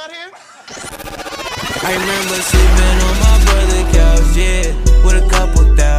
out here? I remember sleeping on my brother's couch, yeah, with a couple thousand.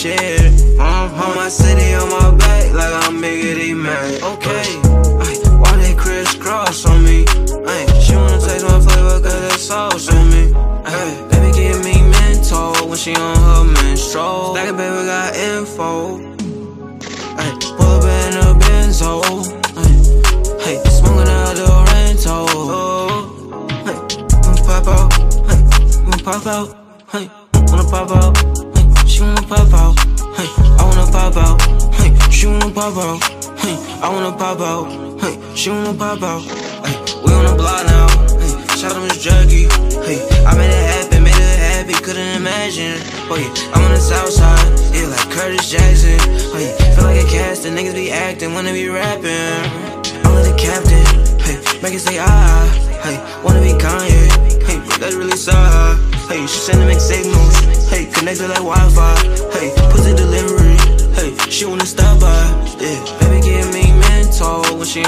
shit. Uh-huh. My city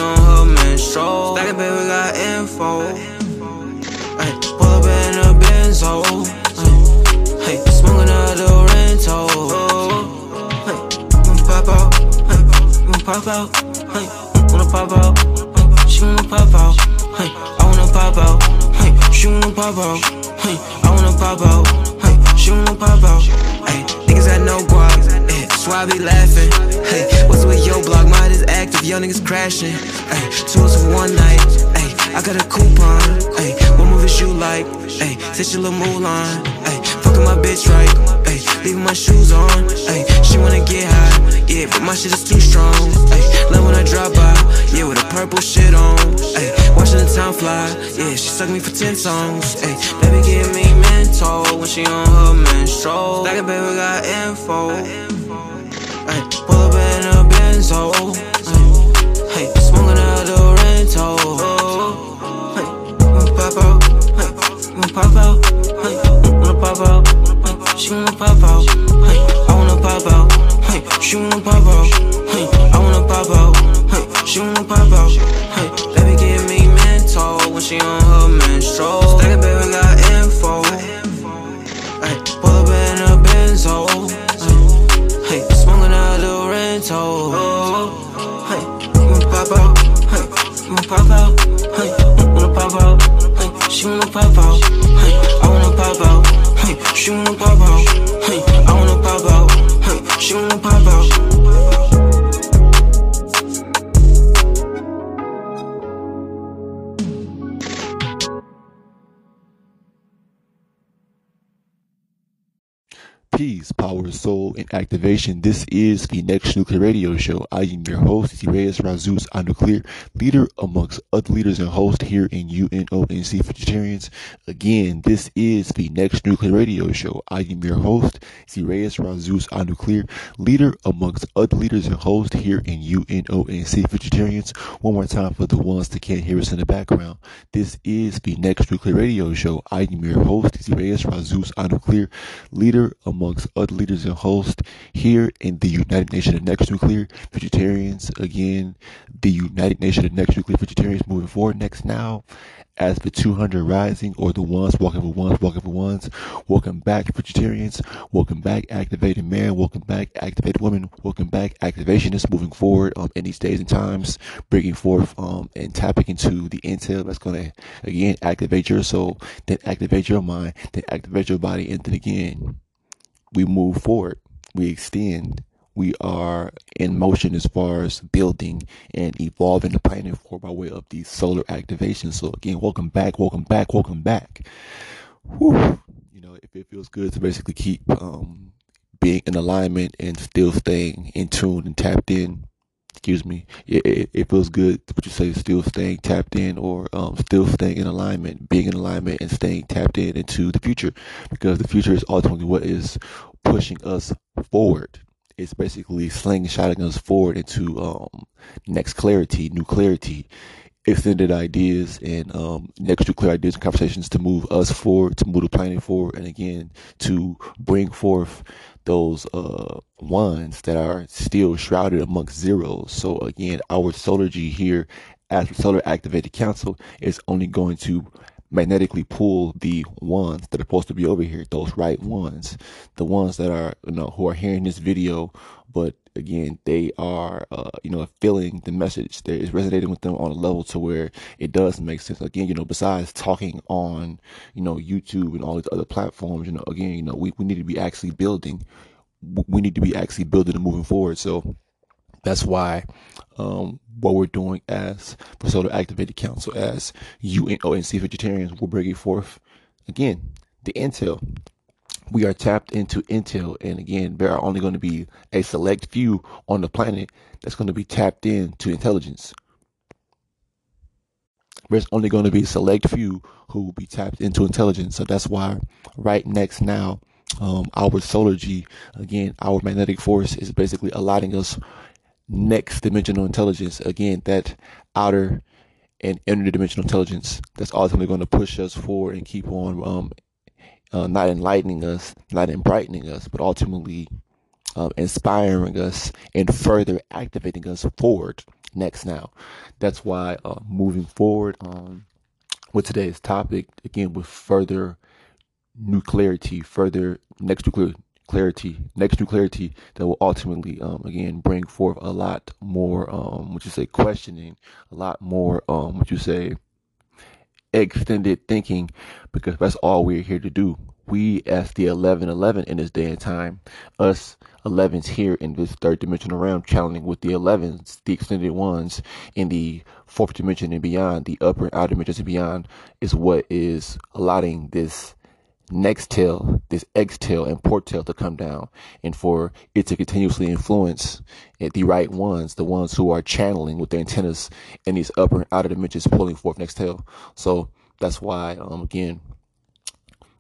on her menstrual. Stack baby got info. Hey, pull up in a benzo. Hey, smoking out the rental. Hey, wanna pop out. Hey, wanna pop out. Hey, wanna pop out. She wanna pop out. Hey, I wanna pop out. Hey, she wanna pop out. Hey, I wanna pop out. Hey, she wanna pop out. That's why I be laughing. Hey, what's with your block? Mine is active. Young niggas crashing. Hey, two for one night. Hey, I got a coupon. Hey, what movies you like? Hey, sit your little Mulan. Hey, fucking my bitch right. Hey, leaving my shoes on. Hey, she wanna get high. Yeah, but my shit is too strong. Hey, love when I drop by. Yeah, with a purple shit on. Hey, watching the time fly. Yeah, she sucked me for 10 songs. Hey, baby give me mental when she on her menstrual. Like a baby got info. Benzo. Oh. Hey, hey, smoking out the rental. Hey, wanna pop out. Hey, wanna pop out. Hey, wanna pop out. Hey, she wanna pop out. Hey, I wanna pop out. Hey, she wanna pop out. Hey, I wanna pop out. Hey, she wanna pop out. Hey, baby give me mental when she on her menstrual. Stack baby please power, soul, and activation. This is the Next Nuclear Radio Show. I am your host, Reyes Razus, a nuclear leader amongst other leaders and hosts here in UNONC Vegetarians. Again, this is the Next Nuclear Radio Show. I am your host, Reyes Razus, a nuclear leader amongst other leaders and hosts here in UNONC Vegetarians. One more time for the ones that can't hear us in the background. This is the Next Nuclear Radio Show. I am your host, Reyes Razus, a nuclear leader amongst other leaders and hosts here in the United Nations of Next Nuclear Vegetarians. Again, the United Nations of Next Nuclear Vegetarians moving forward. Next now as the 200 rising or the ones walking for ones walking for ones. Welcome back vegetarians. Welcome back activated man. Welcome back activated woman. Welcome back activationists moving forward um, in these days and times bringing forth um, and tapping into the intel that's going to again activate your soul then activate your mind then activate your body and then again we move forward, we extend, we are in motion as far as building and evolving the planet for by way of these solar activations. So again, welcome back, welcome back, welcome back. Whew. You know, if it feels good to basically keep um, being in alignment and still staying in tune and tapped in. Excuse me. It, it, it feels good to what you say, still staying tapped in or um, still staying in alignment, being in alignment and staying tapped in into the future because the future is ultimately what is pushing us forward. It's basically slingshotting us forward into um, next clarity, new clarity, extended ideas, and um, next new clear ideas and conversations to move us forward, to move the planet forward, and again to bring forth those uh, ones that are still shrouded amongst zeros. So again, our solargy here as solar activated council is only going to magnetically pull the ones that are supposed to be over here, those right ones, the ones that are, you know, who are hearing this video, but again, they are, uh, you know, feeling the message that is resonating with them on a level to where it does make sense. Again, you know, besides talking on, you know, YouTube and all these other platforms, you know, again, you know, we, we need to be actually building, we need to be actually building and moving forward. So, that's why um, what we're doing as Solar Activated Council, as UNONC vegetarians, we're bringing forth again the intel. We are tapped into intel. And again, there are only going to be a select few on the planet that's going to be tapped into intelligence. There's only going to be a select few who will be tapped into intelligence. So that's why right next now, um, our solargy, again, our magnetic force is basically allotting us next dimensional intelligence. Again, that outer and interdimensional intelligence that's ultimately going to push us forward and keep on um, uh, not enlightening us, not brightening us, but ultimately um, inspiring us and further activating us forward next now. That's why uh, moving forward um, with today's topic, again, with further nuclearity, further next nuclear clarity, next new clarity that will ultimately, um, again, bring forth a lot more, um, what you say, questioning, a lot more, um, what you say, extended thinking, because that's all we're here to do. We, as the 1111 in this day and time, us 11s here in this third dimensional realm, challenging with the 11s, the extended ones in the fourth dimension and beyond, the upper and outer dimensions and beyond, is what is allotting this next tail, this X tail and port tail to come down, and for it to continuously influence the right ones, the ones who are channeling with their antennas in these upper and outer dimensions, pulling forth next tail. So that's why, um, again,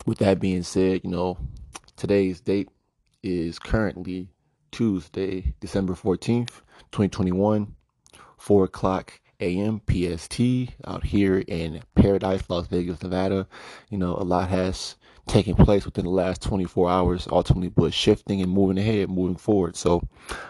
with that being said, you know, today's date is currently Tuesday, December 14th, 2021, 4 o'clock a.m. PST out here in Paradise, Las Vegas, Nevada. You know, a lot has taking place within the last 24 hours, ultimately, but shifting and moving ahead, moving forward. So,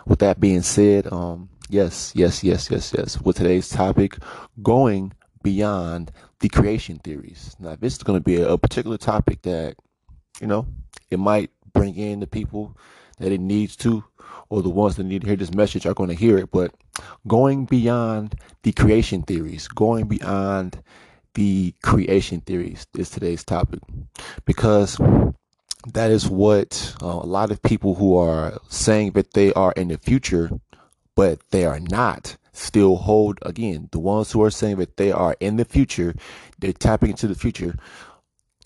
with that being said, um, yes, yes, yes, yes, yes. With today's topic, going beyond the creation theories. Now, this is going to be a, a particular topic that, you know, it might bring in the people that it needs to, or the ones that need to hear this message are going to hear it. But going beyond the creation theories, going beyond the creation theories is today's topic because that is what uh, a lot of people who are saying that they are in the future, but they are not, still hold again. The ones who are saying that they are in the future, they're tapping into the future,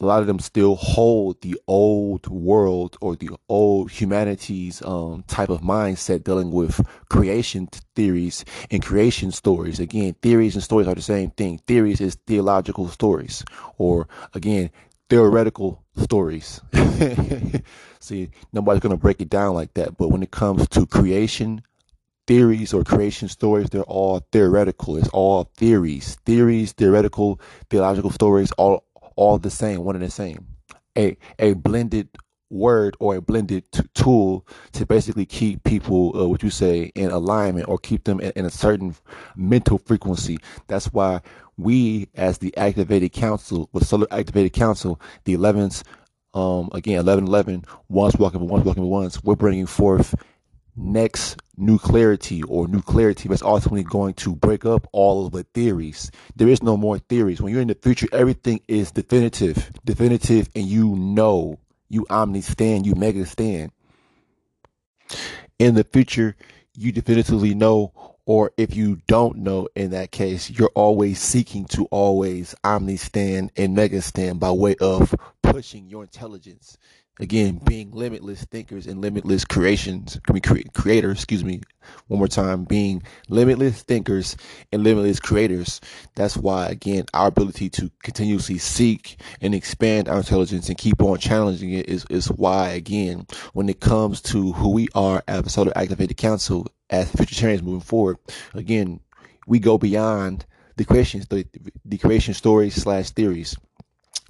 a lot of them still hold the old world or the old humanities um, type of mindset dealing with creation theories and creation stories. Again, theories and stories are the same thing. Theories is theological stories, or again, theoretical stories. See, nobody's going to break it down like that. But when it comes to creation theories or creation stories, they're all theoretical. It's all theories, theories, theoretical, theological stories, all all the same, one and the same. A a blended word or a blended t- tool to basically keep people, uh, what you say, in alignment or keep them in, in, a certain mental frequency. That's why we, as the activated council, with solar activated council, the 11s, um, again, 11, 11, ones walking ones walking once, we're bringing forth next nuclearity or nuclearity that's ultimately going to break up all of the theories. There is no more theories. When you're in the future, everything is definitive, definitive, and you know, you omni stand, you mega stand. In the future, you definitively know, or if you don't know, in that case, you're always seeking to always omni stand and mega stand by way of pushing your intelligence again being limitless thinkers and limitless creations creators excuse me one more time being limitless thinkers and limitless creators that's why again our ability to continuously seek and expand our intelligence and keep on challenging it is, is why again when it comes to who we are as a solar activated council as futuritarians moving forward again we go beyond the creation the, the creation stories slash theories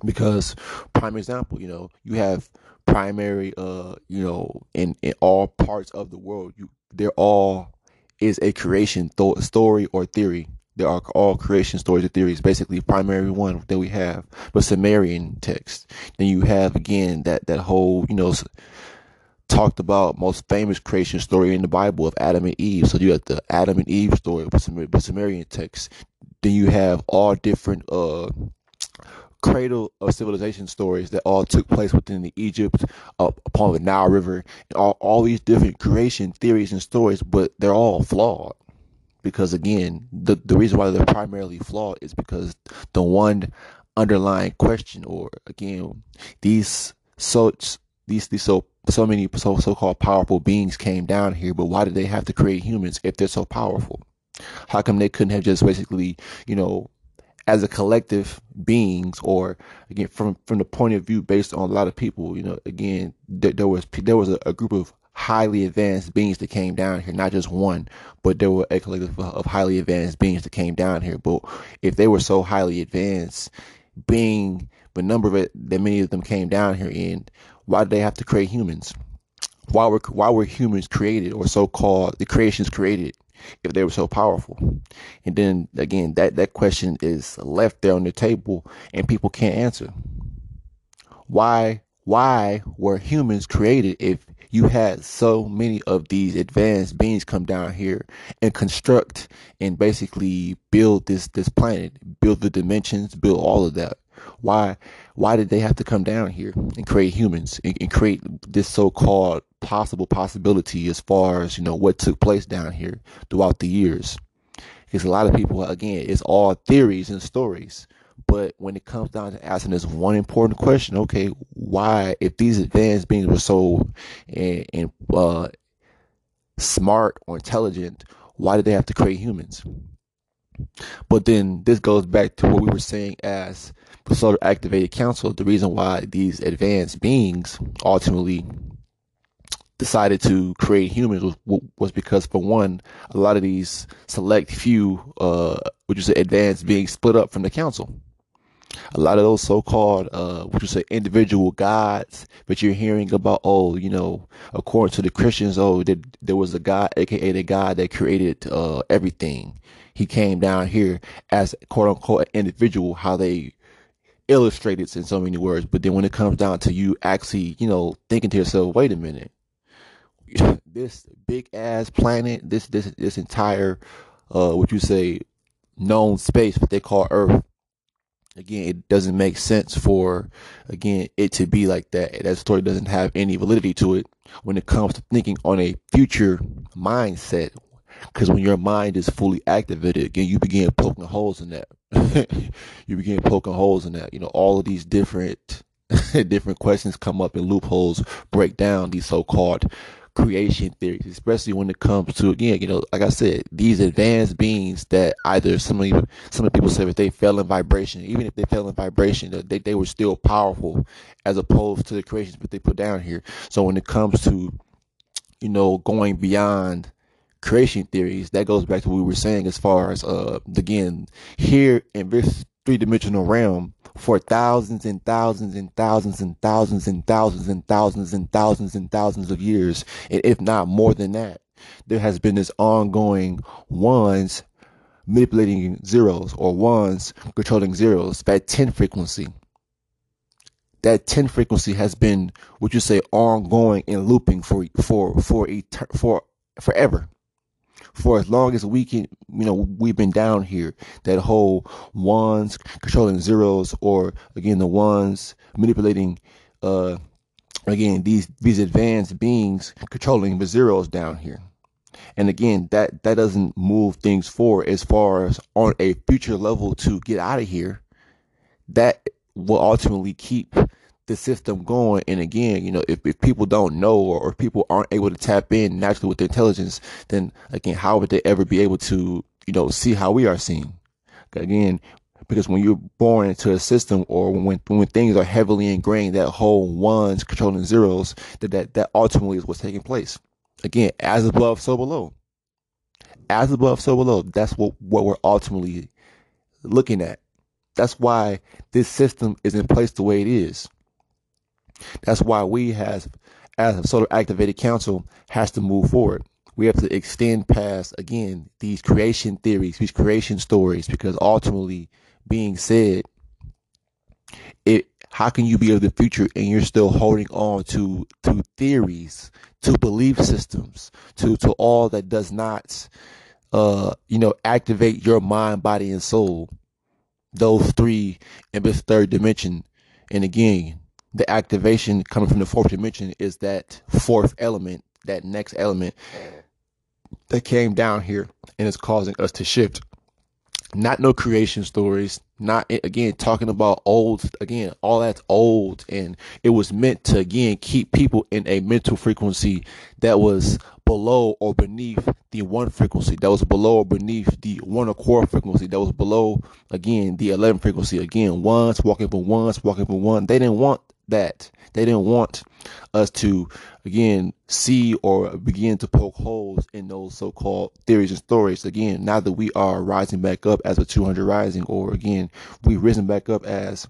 because prime example you know you have primary uh you know in in all parts of the world you they're all is a creation th- story or theory. There are all creation stories or theories. Basically primary one that we have but sumerian text. Then you have again that that whole you know talked about most famous creation story in the bible of adam and eve. So you have the adam and eve story with sumerian text. Then you have all different uh cradle of civilization stories that all took place within the Egypt, upon the Nile River, and all, all these different creation theories and stories, but they're all flawed. Because again, the, the reason why they're primarily flawed is because the one underlying question, or again, these such these these so so many so so called powerful beings came down here, but why did they have to create humans if they're so powerful? How come they couldn't have just basically, you know, as a collective beings, or again from from the point of view based on a lot of people, you know, again there, there was there was a, a, group of highly advanced beings that came down here, not just one, but there were a collective of highly advanced beings that came down here. But if they were so highly advanced, being the number of it that many of them came down here in, why did they have to create humans? Why were why were humans created or so called the creations created if they were so powerful? And then again, that that question is left there on the table and people can't answer. Why why were humans created if you had so many of these advanced beings come down here and construct and basically build this this planet, build the dimensions, build all of that? Why why did they have to come down here and create humans and, and create this so-called possible possibility as far as you know what took place down here throughout the years? Because a lot of people, again, it's all theories and stories. But when it comes down to asking this one important question, okay, why, if these advanced beings were so and, and uh, smart or intelligent, why did they have to create humans? But then this goes back to what we were saying as solar activated council. The reason why these advanced beings ultimately decided to create humans was, was because for one, a lot of these select few, uh, which is advanced beings split up from the council. A lot of those so-called, uh, which say individual gods that you're hearing about, oh, you know, according to the Christians, oh, there, there was a God, aka the God that created, uh, everything he came down here as quote unquote individual, how they illustrate it in so many words. But then when it comes down to you actually, you know, thinking to yourself, wait a minute, this big ass planet, this this this entire uh what you say known space, what they call Earth. Again, it doesn't make sense for again it to be like that. That story doesn't have any validity to it when it comes to thinking on a future mindset because when your mind is fully activated, again, you begin poking holes in that. you begin poking holes in that. You know, all of these different different questions come up and loopholes break down these so-called creation theories, especially when it comes to again, you know, like I said, these advanced beings that either some of some of the people say that they fell in vibration, even if they fell in vibration, they they were still powerful as opposed to the creations that they put down here. So when it comes to you know going beyond creation theories, that goes back to what we were saying as far as uh again here in this three dimensional realm for thousands and thousands and thousands and thousands and thousands and thousands and thousands and thousands of years, and if not more than that, there has been this ongoing ones manipulating zeros or ones controlling zeros, that 10 frequency. That 10 frequency has been, would you say, ongoing and looping for, for, for, etern- for forever for as long as we can, you know, we've been down here. That whole ones controlling zeros, or again the ones manipulating, uh, again these these advanced beings controlling the zeros down here. And again, that that doesn't move things forward as far as on a future level to get out of here. That will ultimately keep the system going. And again, you know, if, if people don't know or, or people aren't able to tap in naturally with their intelligence, then again, how would they ever be able to, you know, see how we are seeing? Again, because when you're born into a system or when when things are heavily ingrained, that whole ones controlling zeros, that that, that ultimately is what's taking place. Again, as above, so below. As above, so below. That's what, what we're ultimately looking at. That's why this system is in place the way it is. That's why we has as a solar activated council has to move forward. We have to extend past again these creation theories, these creation stories, because ultimately being said, it how can you be of the future and you're still holding on to to theories, to belief systems, to to all that does not uh you know activate your mind, body, and soul. Those three in this third dimension. And again, the activation coming from the fourth dimension is that fourth element, that next element that came down here and is causing us to shift. not no creation stories not again talking about old again all that's old and it was meant to again keep people in a mental frequency that was below or beneath the one frequency that was below or beneath the one accord frequency that was below again the 11 frequency again once walking for once, walking for one they didn't want that they didn't want us to again see or begin to poke holes in those so-called theories and stories. Again now that we are rising back up as a 200 rising or again we've risen back up as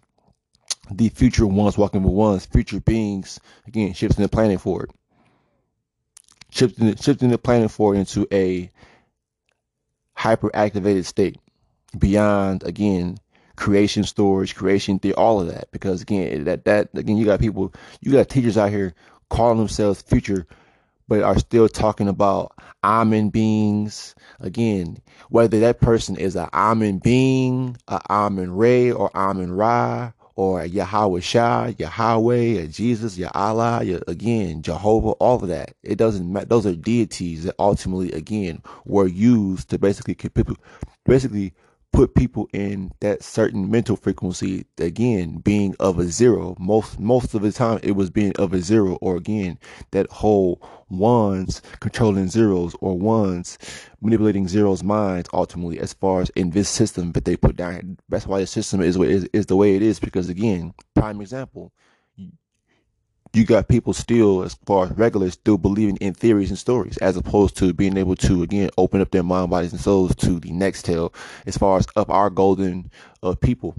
the future ones walking with ones future beings again shifting the planet forward. Shifting shifting the planet forward into a hyper activated state beyond again creation storage, creation theory, all of that. Because again, that that again, you got people, you got teachers out here calling themselves future, but are still talking about Amen beings. Again, whether that person is a Amen being, a Amen Ray, or Amen Ra, or Yahweh Shah, Yahweh, or Jesus, Yah Allah, again, Jehovah, all of that. It doesn't matter. Those are deities that ultimately, again, were used to basically people, basically put people in that certain mental frequency again being of a zero. Most most of the time it was being of a zero or again that whole ones controlling zeros or ones manipulating zeros minds ultimately as far as in this system that they put down. That's why the system is, is, is the way it is because again prime example you got people still, as far as regulars, still believing in theories and stories, as opposed to being able to again open up their mind, bodies, and souls to the next tale. As far as up our golden uh, people,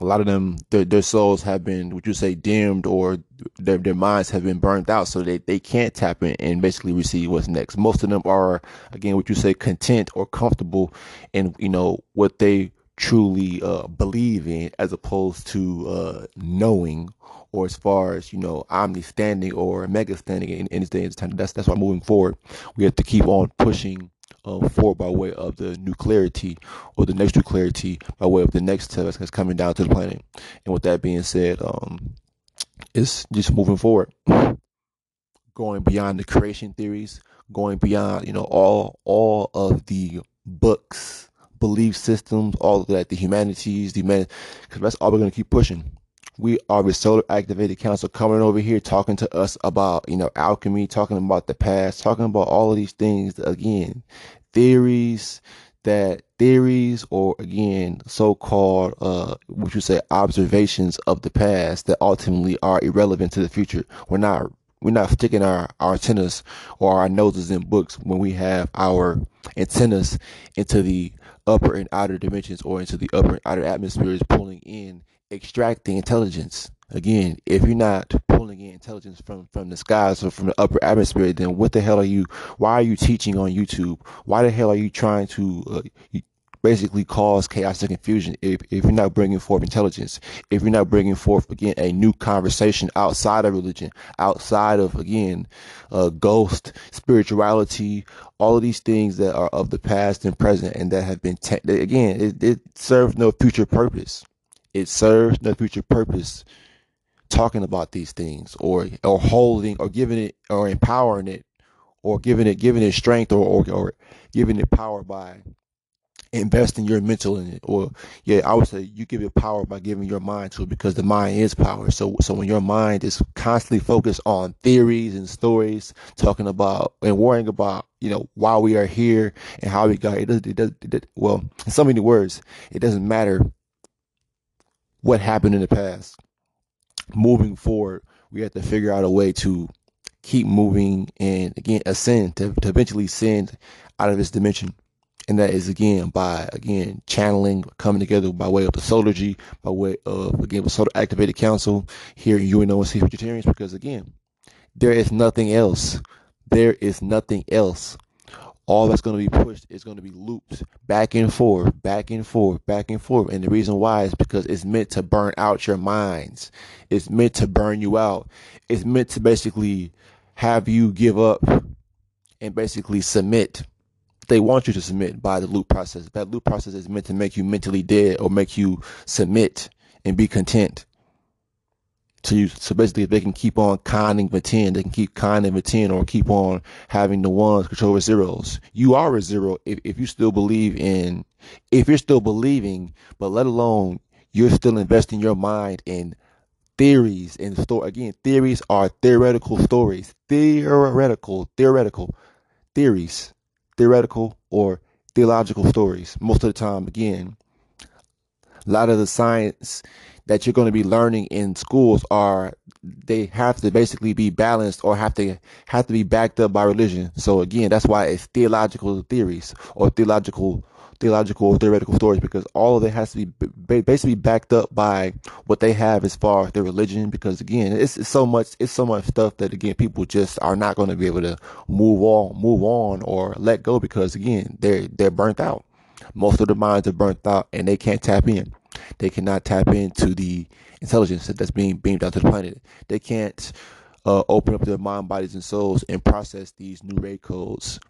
a lot of them, their, their souls have been, would you say, dimmed, or their their minds have been burned out, so they they can't tap in and basically receive what's next. Most of them are, again, what you say, content or comfortable in you know what they truly uh, believe in, as opposed to uh, knowing or as far as you know omni standing or mega standing in, in this day and time. That's that's why moving forward, we have to keep on pushing uh, forward by way of the new clarity or the next new clarity by way of the next test that's coming down to the planet. And with that being said, um, it's just moving forward, going beyond the creation theories, going beyond you know all all of the books, belief systems, all of that, the humanities, the man, because that's all we're gonna keep pushing we are with Solar Activated Council coming over here talking to us about, you know, alchemy, talking about the past, talking about all of these things. Again, theories that theories or again so-called uh what you say observations of the past that ultimately are irrelevant to the future we're not we're not sticking our, our antennas or our noses in books when we have our antennas into the upper and outer dimensions or into the upper and outer atmospheres pulling in extracting intelligence. Again, if you're not pulling in intelligence from from the skies or from the upper atmosphere, then what the hell are you? Why are you teaching on YouTube? Why the hell are you trying to uh, basically cause chaos and confusion if, if you're not bringing forth intelligence? If you're not bringing forth again a new conversation outside of religion, outside of again uh, ghost spirituality, all of these things that are of the past and present and that have been te- again it, it serves no future purpose it serves no future purpose talking about these things or or holding or giving it or empowering it or giving it giving it strength or or, or giving it power by investing your mental in it. Or yeah i would say you give it power by giving your mind to it because the mind is power. So so when your mind is constantly focused on theories and stories talking about and worrying about you know why we are here and how we got it does it does it, well in so many words it doesn't matter what happened in the past. Moving forward, we have to figure out a way to keep moving and again ascend to, to eventually ascend out of this dimension. And that is again by again channeling, coming together by way of the Solargy, by way of again the Solar Activated Council here in UNONC Vegetarians, because again, there is nothing else. There is nothing else all that's going to be pushed is going to be loops back and forth, back and forth, back and forth. And the reason why is because it's meant to burn out your minds. It's meant to burn you out. It's meant to basically have you give up and basically submit. They want you to submit by the loop process. That loop process is meant to make you mentally dead or make you submit and be content. To. So basically, if they can keep on conning the 10, they can keep conning the 10 or keep on having the ones control the zeros. You are a zero if, if you still believe in, if you're still believing, but let alone you're still investing your mind in theories and story. Again, theories are theoretical stories. Theoretical, theoretical theories, theoretical or theological stories. Most of the time, again, a lot of the science that you're going to be learning in schools are they have to basically be balanced or have to have to be backed up by religion. So again, that's why it's theological theories or theological theological or theoretical stories because all of it has to be basically backed up by what they have as far as their religion. Because again, it's, it's so much it's so much stuff that again people just are not going to be able to move on move on or let go because again they're they're burnt out. Most of the minds are burnt out and they can't tap in. They cannot tap into the intelligence that's being beamed out to the planet. They can't uh, open up their mind, bodies, and souls and process these new ray codes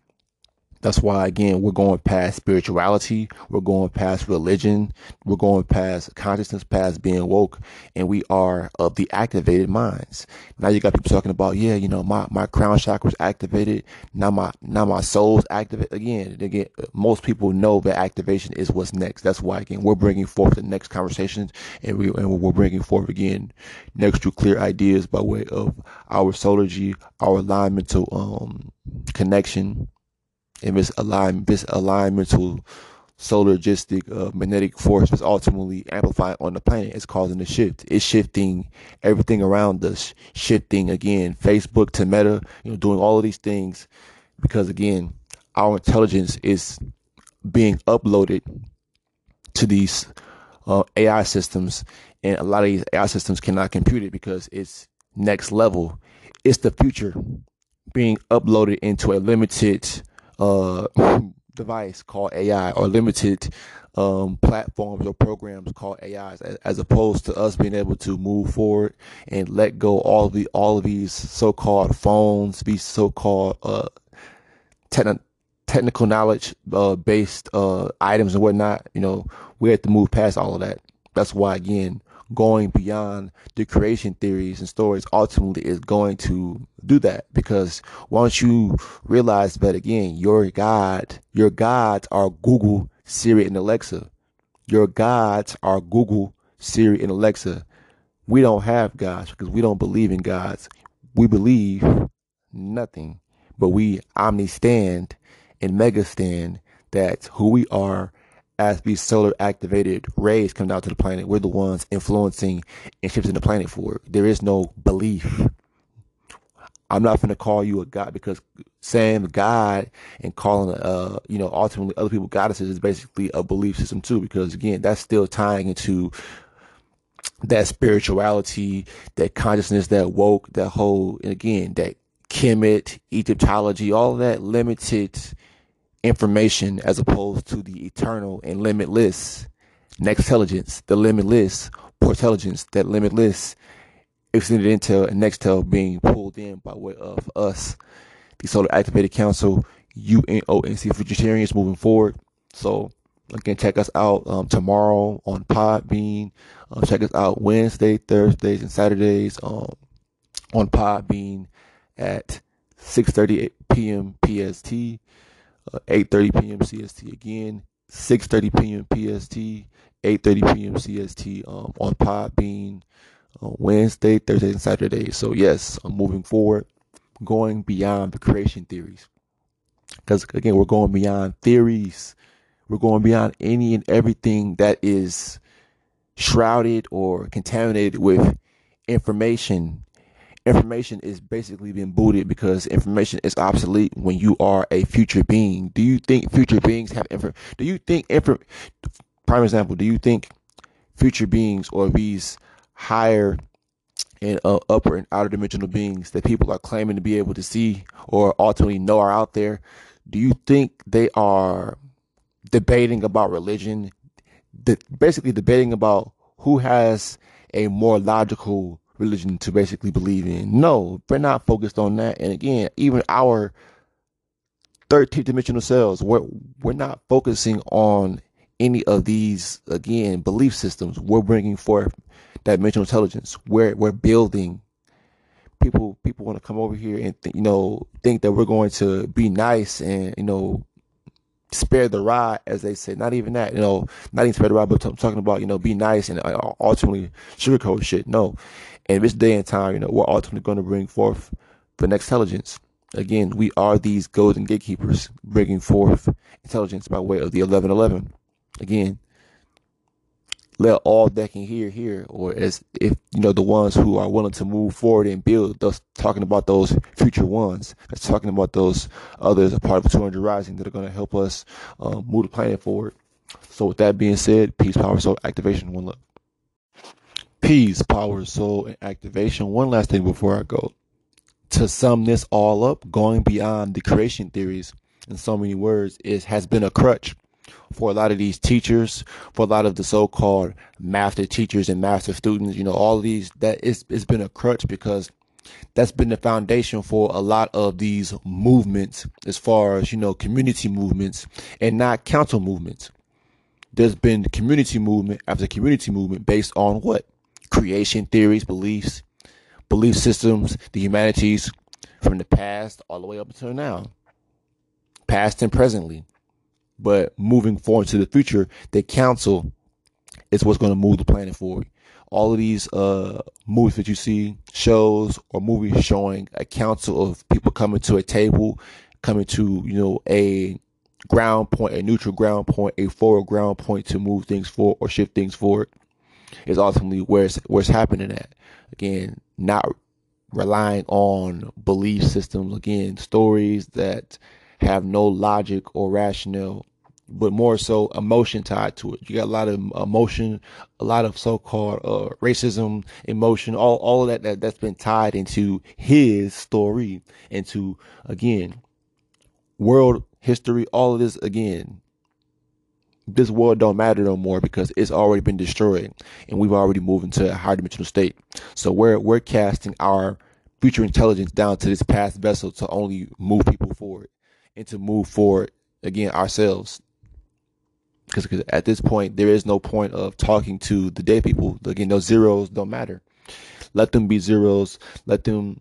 that's why, again, we're going past spirituality. We're going past religion. We're going past consciousness, past being woke. And we are of the activated minds. Now you got people talking about, yeah, you know, my, my crown chakra's activated. Now my, now my soul's activated. Again, again, most people know that activation is what's next. That's why, again, we're bringing forth the next conversations and we, and we're bringing forth again, next to clear ideas by way of our solargy, our alignment to um, connection and this alignmental solargistic uh, magnetic force is ultimately amplified on the planet. It's causing a shift. It's shifting everything around us. Shifting again, Facebook to Meta. You know, doing all of these things because again, our intelligence is being uploaded to these uh, AI systems, and a lot of these AI systems cannot compute it because it's next level. It's the future being uploaded into a limited uh, device called AI or limited um, platforms or programs called AIs, as, as, opposed to us being able to move forward and let go all of the all of these so-called phones, these so-called uh, techn- technical knowledge uh, based uh, items and whatnot. You know, we have to move past all of that. That's why again going beyond the creation theories and stories ultimately is going to do that because once you realize that again, your God, your gods are Google, Siri, and Alexa. Your gods are Google, Siri, and Alexa. We don't have gods because we don't believe in gods. We believe nothing, but we omnistand and mega stand that who we are as these solar activated rays come down to the planet, we're the ones influencing and shifting the planet forward. There is no belief. I'm not going to call you a god because saying God and calling, uh, you know, ultimately other people goddesses is basically a belief system too. Because again, that's still tying into that spirituality, that consciousness, that woke, that whole, and again, that Kemet, Egyptology, all that limited information as opposed to the eternal and limitless next intelligence, the limitless intelligence, that limitless extended intel and nextel being pulled in by way of us, the Solar Activated Council, UNONC Futuritarians moving forward. So again, check us out um, tomorrow on Podbean. Uh, check us out Wednesday, Thursdays, and Saturdays um, on Podbean at 6:30 p.m. PST uh, 8.30 p.m. CST again, 6.30 p.m. PST, 8.30 p.m. CST um, on Podbean, uh, Wednesday, Thursday, and Saturday. So yes, I'm moving forward, going beyond the creation theories. Because again, we're going beyond theories. We're going beyond any and everything that is shrouded or contaminated with information information is basically being booted because information is obsolete when you are a future being. Do you think future beings have info? Do you think info? Prime example. Do you think future beings or these higher and uh, upper and outer dimensional beings that people are claiming to be able to see or ultimately know are out there? Do you think they are debating about religion? The, basically debating about who has a more logical religion to basically believe in. No, we're not focused on that. And again, even our 13th dimensional selves, we're, we're not focusing on any of these again belief systems, we're bringing forth dimensional intelligence. We're we're building. People people want to come over here and th- you know think that we're going to be nice and you know spare the rod, as they say. Not even that, you know, not even spare the rod, but I'm talking about, you know, be nice and uh, ultimately sugarcoat shit. No. In this day and time, you know, we're ultimately going to bring forth the next intelligence. Again, we are these golden gatekeepers bringing forth intelligence by way of the 1111. Again, let all that can hear hear, or as if you know the ones who are willing to move forward and build. Thus, talking about those future ones. That's talking about those others, a part of 200 Rising, that are going to help us um, move the planet forward. So, with that being said, peace, power, soul, activation, one love. Peace, power, soul, and activation. One last thing before I go. To sum this all up, going beyond the creation theories in so many words is has been a crutch for a lot of these teachers, for a lot of the so-called master teachers and master students, you know, all these that it's, it's been a crutch because that's been the foundation for a lot of these movements as far as, you know, community movements and not council movements. There's been community movement after community movement based on what? Creation theories, beliefs, belief systems, the humanities from the past all the way up until now. Past and presently but moving forward to the future, the council is what's going to move the planet forward. All of these uh, movies that you see, shows or movies showing a council of people coming to a table, coming to you know a ground point, a neutral ground point, a forward ground point to move things forward or shift things forward, is ultimately where it's where it's happening at. Again, not relying on belief systems. Again, stories that have no logic or rationale but more so emotion tied to it. You got a lot of emotion, a lot of so-called uh, racism, emotion, all all of that, that that's been tied into his story, into again, world history. All of this again. This world don't matter no more because it's already been destroyed, and we've already moved into a higher dimensional state. So we're we're casting our future intelligence down to this past vessel to only move people forward and to move forward again ourselves because at this point there is no point of talking to the dead people. Again, those zeros don't matter. Let them be zeros. Let them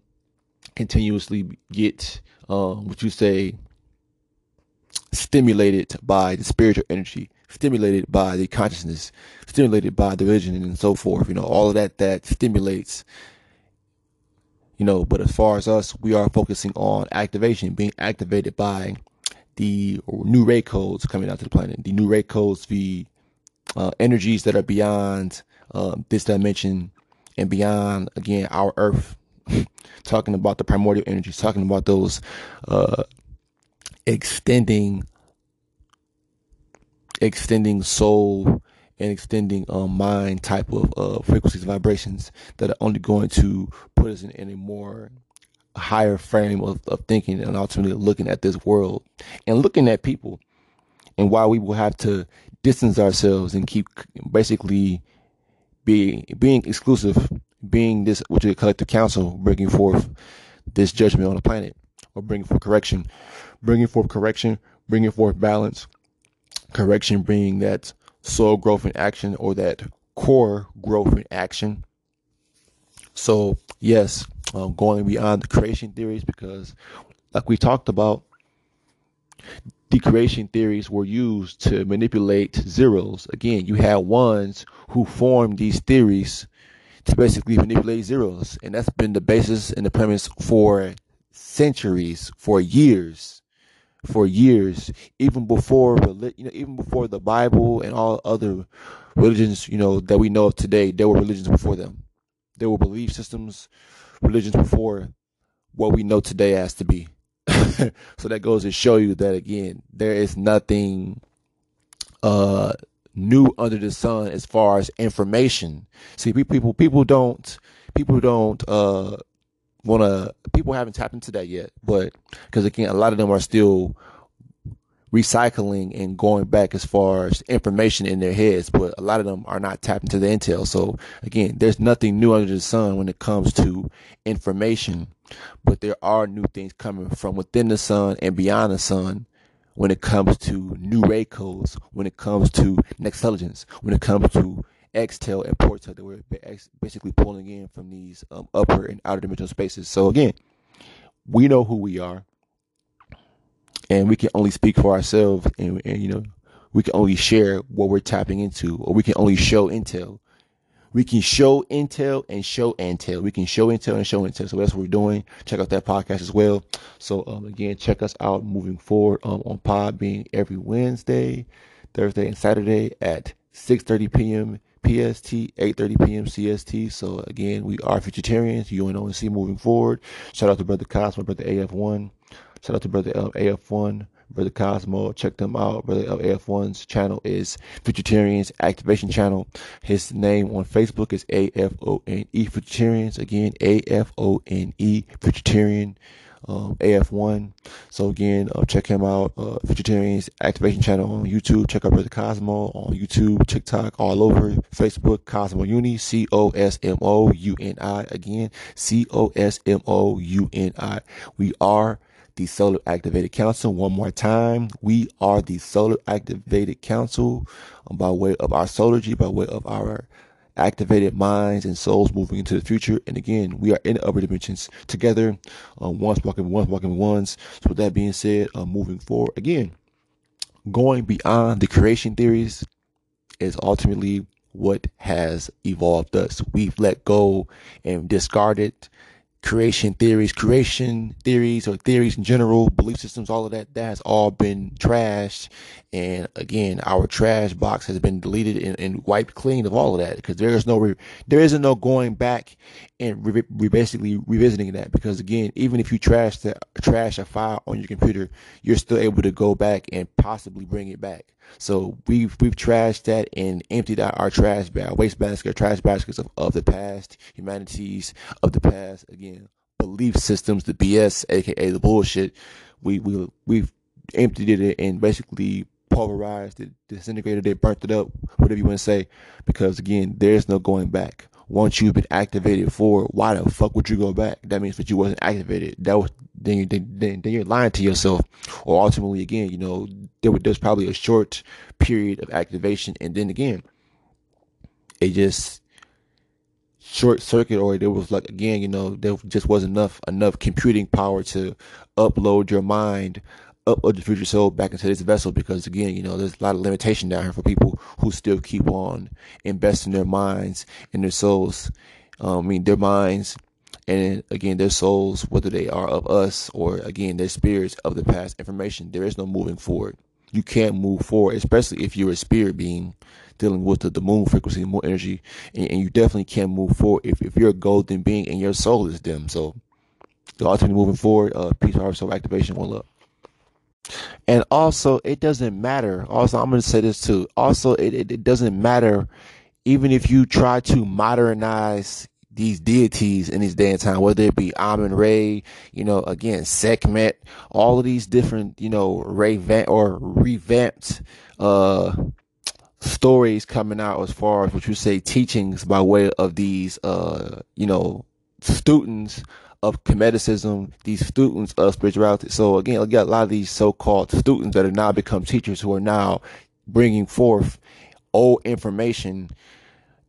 continuously get um, what you say stimulated by the spiritual energy, stimulated by the consciousness, stimulated by the vision, and so forth. You know, all of that that stimulates. You know, but as far as us, we are focusing on activation, being activated by the new ray codes coming out to the planet, the new ray codes, the uh, energies that are beyond uh, this dimension and beyond, again, our Earth. talking about the primordial energies, talking about those uh, extending, extending soul and extending um, mind type of uh, frequencies, vibrations that are only going to put us in, in a more higher frame of, of thinking and ultimately looking at this world and looking at people and why we will have to distance ourselves and keep basically being being exclusive, being this which is a collective council, bringing forth this judgment on the planet, or bringing forth correction, bringing forth correction, bringing forth balance, correction, being that soil growth in action or that core growth in action. So yes, um, going beyond the creation theories because, like we talked about, the creation theories were used to manipulate zeros. Again, you had ones who formed these theories to basically manipulate zeros, and that's been the basis and the premise for centuries, for years, for years, even before you know, even before the Bible and all other religions, you know, that we know of today. There were religions before them. There were belief systems religions before what we know today has to be. so that goes to show you that again, there is nothing uh new under the sun as far as information. See, people people don't people don't uh want to people haven't tapped into that yet, but because again, a lot of them are still recycling and going back as far as information in their heads, but a lot of them are not tapping to the intel. So again, there's nothing new under the sun when it comes to information, but there are new things coming from within the sun and beyond the sun when it comes to new ray codes, when it comes to next intelligence, when it comes to Extel and Portal that we're basically pulling in from these um, upper and outer dimensional spaces. So again, we know who we are, and we can only speak for ourselves, and, and you know, we can only share what we're tapping into, or we can only show intel we can show intel and show intel. We can show intel and show intel. So that's what we're doing. Check out that podcast as well. So um, again, check us out moving forward um, on Podbean every Wednesday, Thursday, and Saturday at 6:30 p.m. PST, 8:30 p.m. CST. So again, we are Futuritarians, UNONC moving forward. Shout out to Brother Cosmo, Brother AF1. Shout out to Brother um, AF1. Brother Cosmo. Check them out. Brother AF1's channel is Futuritarians Activation Channel. His name on Facebook is AFONE Futuritarians. Again, AFONE Futuritarian. Um, AF1. So again, uh, check him out. Uh, Futuritarians Activation Channel on YouTube. Check out Brother Cosmo on YouTube, TikTok, all over Facebook. Cosmo Uni, C O S M O U N I. Again, C O S M O U N I. We are the Solar Activated Council. One more time, we are the Solar Activated Council um, by way of our solargy, by way of our activated minds and souls moving into the future. And again, we are in the upper dimensions together, um, once walking once walking ones. So with that being said, uh, moving forward, again, going beyond the creation theories is ultimately what has evolved us. We've let go and discarded creation theories, creation theories or theories in general, belief systems, all of that, that has all been trashed. And again, our trash box has been deleted and, and wiped clean of all of that because there is no, re- there isn't no going back and re- re- basically revisiting that because again, even if you trash the trash a file on your computer, you're still able to go back and possibly bring it back. So we've we've trashed that and emptied out our trash bag, waste basket, trash baskets of, of the past, humanities of the past. Again, belief systems, the BS, aka the bullshit. We we we've emptied it and basically pulverized it, disintegrated it, burnt it up, whatever you want to say. Because again, there's no going back. Once you've been activated for, why the fuck would you go back? That means that you wasn't activated. That was then, you, then, then you're lying to yourself. Or ultimately, again, you know, there, there's probably a short period of activation, and then again, it just short circuit, or there was like again, you know, there just wasn't enough enough computing power to upload your mind upload the future soul back into this vessel because again, you know, there's a lot of limitation down here for people who still keep on investing their minds and their souls. Um, I mean, their minds and again their souls whether they are of us or again their spirits of the past information there is no moving forward you can't move forward especially if you're a spirit being dealing with the, the moon frequency more energy and, and, you definitely can't move forward if, if you're a golden being and your soul is dim so the ultimately moving forward uh peace power soul activation one love and also it doesn't matter. Also i'm going to say this too. Also it, it, it doesn't matter even if you try to modernize these deities in this day and time, whether it be Amun Ray, you know, again, Sekhmet, all of these different, you know, revamp or revamped uh stories coming out as far as what you say teachings by way of these uh, you know, students of Kemeticism, these students of spirituality. So again, you got a lot of these so-called students that have now become teachers who are now bringing forth old information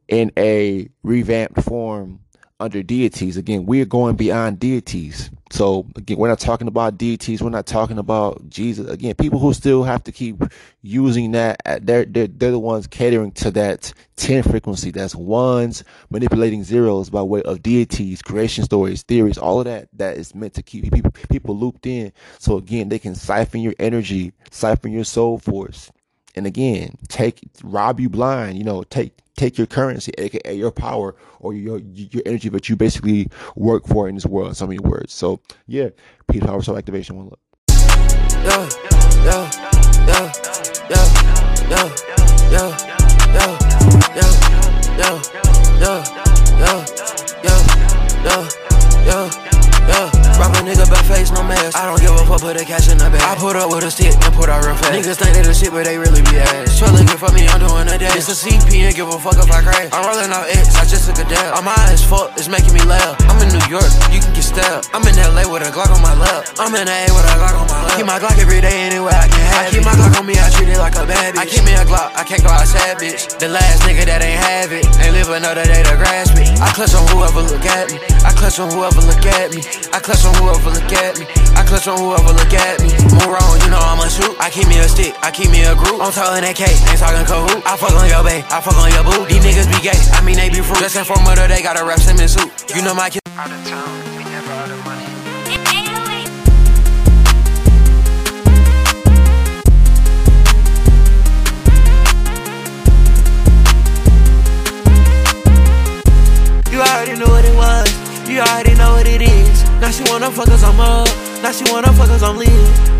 in a revamped form under deities. Again, we are going beyond deities. So again, we're not talking about deities. We're not talking about Jesus. Again, people who still have to keep using that, uh, they're, they're, they're the ones catering to that 10 frequency. That's ones manipulating zeros by way of deities, creation stories, theories, all of that, that is meant to keep people, people looped in. So again, they can siphon your energy, siphon your soul force. And again, take, rob you blind, you know, take, take your currency, aka your power or your your energy that you basically work for in this world. So many words. So yeah, peace, power, soul activation. One Look. Yeah, yeah, yeah, yeah, yeah, yeah, yeah, yeah, yeah, yeah, yeah, yeah. Rob a nigga back face, no mask. I don't give a fuck, put the cash in the bag. I put up with a stick and put out real fast. Niggas think they the shit, but they really be ass. Try looking for me, I'm doing a day. It's a CP and give a fuck if I crash. I'm rolling out X, I just took a dab. I'm high as fuck, it's making me laugh. I'm in New York, you can get stabbed. I'm in LA with a Glock on my lap. I'm in A with a Glock on my lap. Keep my Glock every day anywhere I can have I keep my Glock on me, I treat it like a bad bitch. I keep me a Glock, I can't go outside, bitch. The last nigga that ain't have it, ain't live another day to grasp it. I clutch on whoever look at me. I clutch on whoever look at me. I clutch on whoever look at me. I clutch on whoever look at me. Move wrong, you know I'ma shoot. I keep me a stick, I keep me a group. I'm talking that cake, ain't talking Kahoot. I fuck on your bae, I fuck on your boo. These niggas be gay, I mean they be fruit. Just inform murder, they got a rap Simmons suit. You know my kid. Out of town, we never out of money.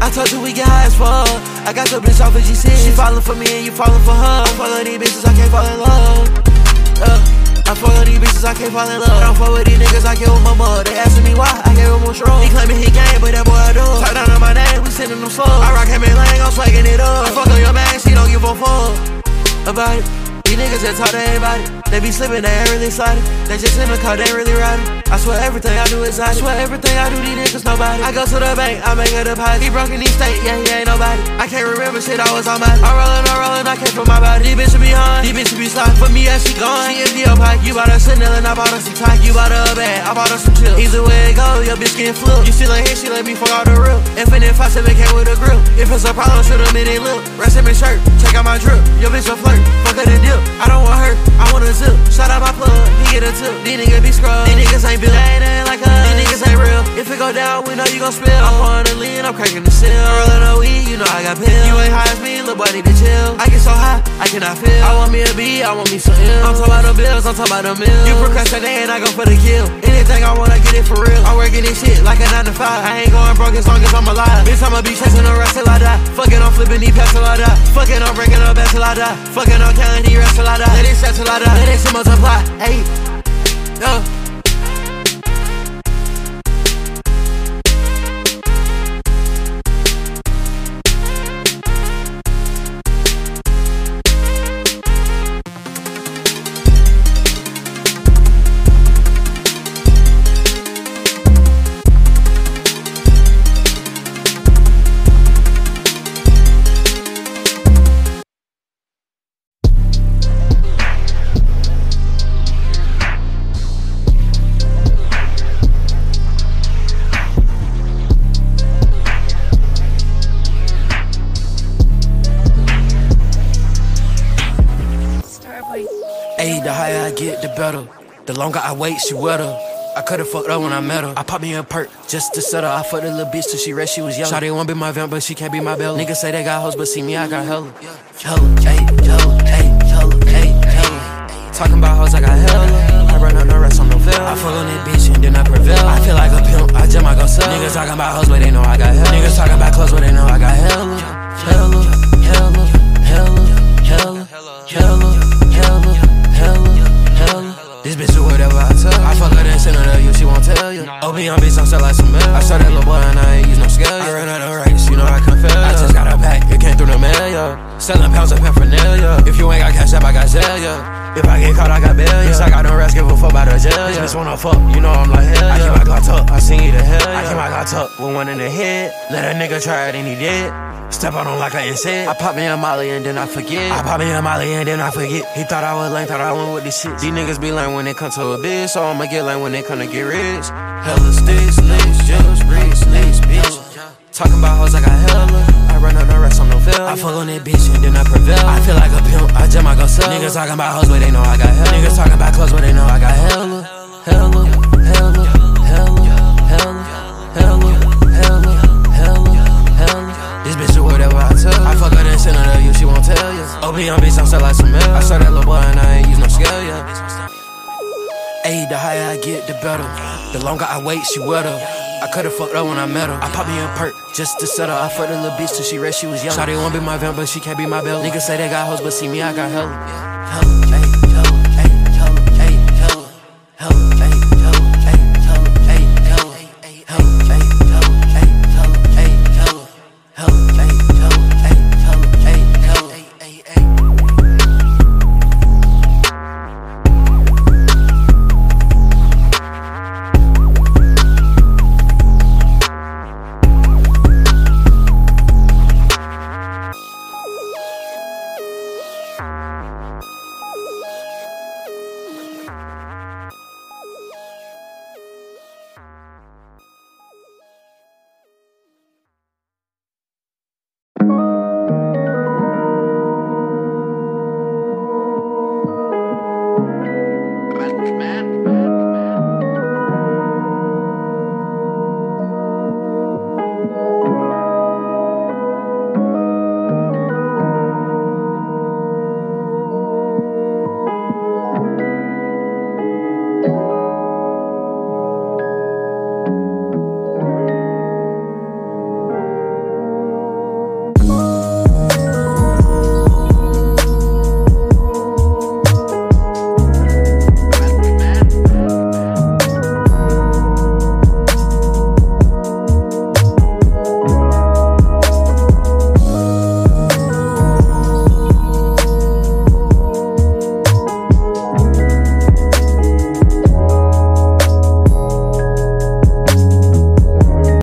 I told you we get high as fuck. I got your bitch off of G6. She falling for me and you falling for her. I on these bitches, I can't fall in love. Uh, I on these bitches, I can't fall in love. I don't fuck with these niggas, I give them my mother. They asking me why, I gave them more strong. He claiming he game, but that boy I do. Talk down on my name, we sending them slow. I rock him in lane, I'm swagging it up. I fuck on your man, she don't give a fuck about it. These niggas that talk to everybody, they be slipping, they ain't really sliding. They just in the car, they really riding. I swear everything I do is I swear everything I do, these niggas nobody. I go to the bank, I make it a deposit. He broke in these state, yeah, he ain't nobody. I can't remember shit, I was on my. I'm rolling, I'm rolling, I can't feel my body. These bitches be on, these bitches be sliding. For me, yeah, she gone. She empty up high. You bought her Chanel and I bought her some tie. You bought her a bag, I bought her some chill. Either way it go, your bitch can flipped. You still ain't here, she let me fuck all the real. Infinite 5 7 came with a grill. If it's a problem, shoot them in they look. Rest in my shirt, check out my drip. Your bitch a flirt, fuck her the dip. I don't want her, I want a zip. Shout out my plug, he get a tip. These niggas be scrubs. These niggas ain't built. They ain't like us. These niggas ain't real. If it go down, we know you gon' spill. I'm pouring the lean, I'm cracking the seal. Rolling the weed, you know I got pills. You ain't high as me, little boy need to chill. I get so high, I cannot feel. I want me a B, I want me some ill. I'm talking about the bills, I'm talking about the mills. You procrastinate and I go for the kill. Anything I wanna this shit like a 9 to 5. I ain't going broke as long as I'm alive. Bitch, I'ma be chasing the rest till I die. Fucking, I'm flipping these past till I die. Fucking, I'm breaking up back till I die. Fucking, I'm counting these rest till I die. Let it set till I die. Let it see multiply. Hey, yeah. Better. The longer I wait, she wetter. I could've fucked up when I met her. I popped me a perk just to set her. I fucked a little bitch till she rest, she was yellow. Shawty wanna be my vamp, but she can't be my belly. Niggas say they got hoes, but see me, I got hella. Hella, ayy, hella, ayy, hella, ayy, hella. Talking about hoes, I got hella. I run on the rest, I'm no fail. I fuck on that bitch and then I prevail. I feel like a pimp, I just might go sell. Niggas talking about hoes, but they know I got hella. Niggas talking about clothes, but they know I got hella. Hella, hella, hella, hella, hella, hella, tell you. OB on bitch, I'm sell like some. I saw that little boy and I ain't use no scale. I ran out of race, you know I can fail. I just got a pack, it came through the mail, yeah. Selling pounds of paraphernalia. If you ain't got cash up, I got Zell, yeah. If I get caught, I got bail, yeah. Bitch, I got no rest, give a fuck about the jail, yeah. Bitch wanna fuck, you know I'm like hell. I keep my Glock up, I seen you to hell. I keep my Glock tucked with one in the head. Let a nigga try it and he did. Step on him like I said. I pop me a Molly and then I forget. I pop me a Molly and then I forget. He thought I was lame, thought I went with this shit. These niggas be lame when they come to a bitch, so I'ma get lame when they come to get rich. Hella sticks, links, jealous, bricks, links, bitch. Talking about hoes, I got hella. I run on the rest, I'm no fail. I fuck on that bitch and then I prevail. I feel like a pimp, I just might go sell. Niggas talking about hoes, but they know I got hella. Niggas talking about clothes, but they know I got hella. Hella, hella, hella, hella, hella, hella, hella, hella. This bitch do whatever I tell her. I fuck her then send her to you, she won't tell you. OB on bitch, I'm sell like some milk. I saw that little boy and I ain't use no scale, yeah. The higher I get, the better. The longer I wait, she wetter. I could've fucked up when I met her. I pop me a perk just to settle. I fucked a little bitch till she rest, she was young. Shawty wanna be my vamp, but she can't be my belle. Niggas say they got hoes, but see me, I got hella. Hella, ayy.